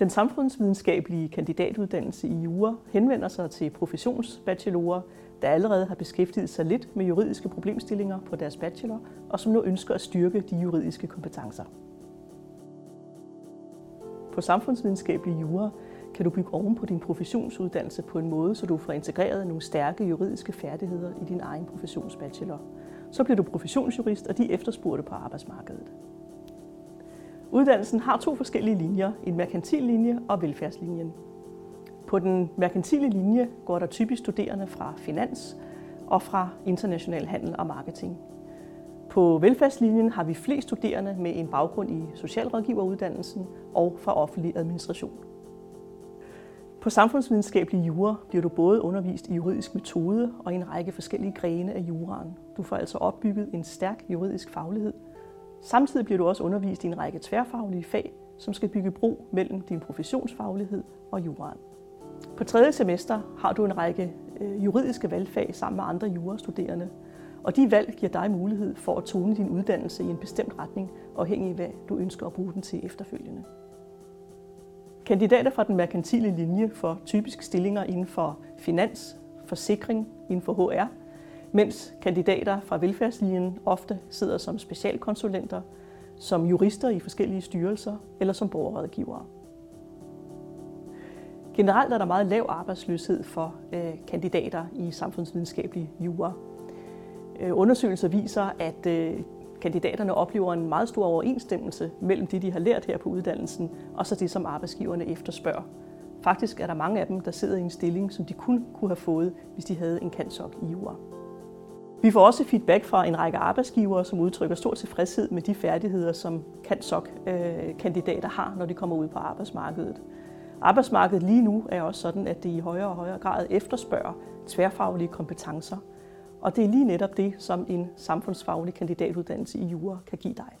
Den samfundsvidenskabelige kandidatuddannelse i jura henvender sig til professionsbachelorer, der allerede har beskæftiget sig lidt med juridiske problemstillinger på deres bachelor, og som nu ønsker at styrke de juridiske kompetencer. På samfundsvidenskabelig jura kan du bygge oven på din professionsuddannelse på en måde, så du får integreret nogle stærke juridiske færdigheder i din egen professionsbachelor. Så bliver du professionsjurist, og de efterspurgte på arbejdsmarkedet. Uddannelsen har to forskellige linjer, en merkantil linje og velfærdslinjen. På den merkantile linje går der typisk studerende fra finans og fra international handel og marketing. På velfærdslinjen har vi flest studerende med en baggrund i socialrådgiveruddannelsen og fra offentlig administration. På samfundsvidenskabelig jura bliver du både undervist i juridisk metode og i en række forskellige grene af juraen. Du får altså opbygget en stærk juridisk faglighed. Samtidig bliver du også undervist i en række tværfaglige fag, som skal bygge bro mellem din professionsfaglighed og juraen. På tredje semester har du en række øh, juridiske valgfag sammen med andre jurastuderende, og de valg giver dig mulighed for at tone din uddannelse i en bestemt retning, afhængig af hvad du ønsker at bruge den til efterfølgende. Kandidater fra den merkantile linje får typisk stillinger inden for finans, forsikring, inden for HR, mens kandidater fra velfærdslinjen ofte sidder som specialkonsulenter, som jurister i forskellige styrelser eller som borgerrådgivere. Generelt er der meget lav arbejdsløshed for øh, kandidater i samfundsvidenskabelig jura. Øh, undersøgelser viser, at øh, kandidaterne oplever en meget stor overensstemmelse mellem det, de har lært her på uddannelsen, og så det, som arbejdsgiverne efterspørger. Faktisk er der mange af dem, der sidder i en stilling, som de kun kunne have fået, hvis de havde en kantsok i jura. Vi får også feedback fra en række arbejdsgivere, som udtrykker stor tilfredshed med de færdigheder, som kantsok-kandidater øh, har, når de kommer ud på arbejdsmarkedet. Arbejdsmarkedet lige nu er også sådan, at det i højere og højere grad efterspørger tværfaglige kompetencer. Og det er lige netop det, som en samfundsfaglig kandidatuddannelse i jura kan give dig.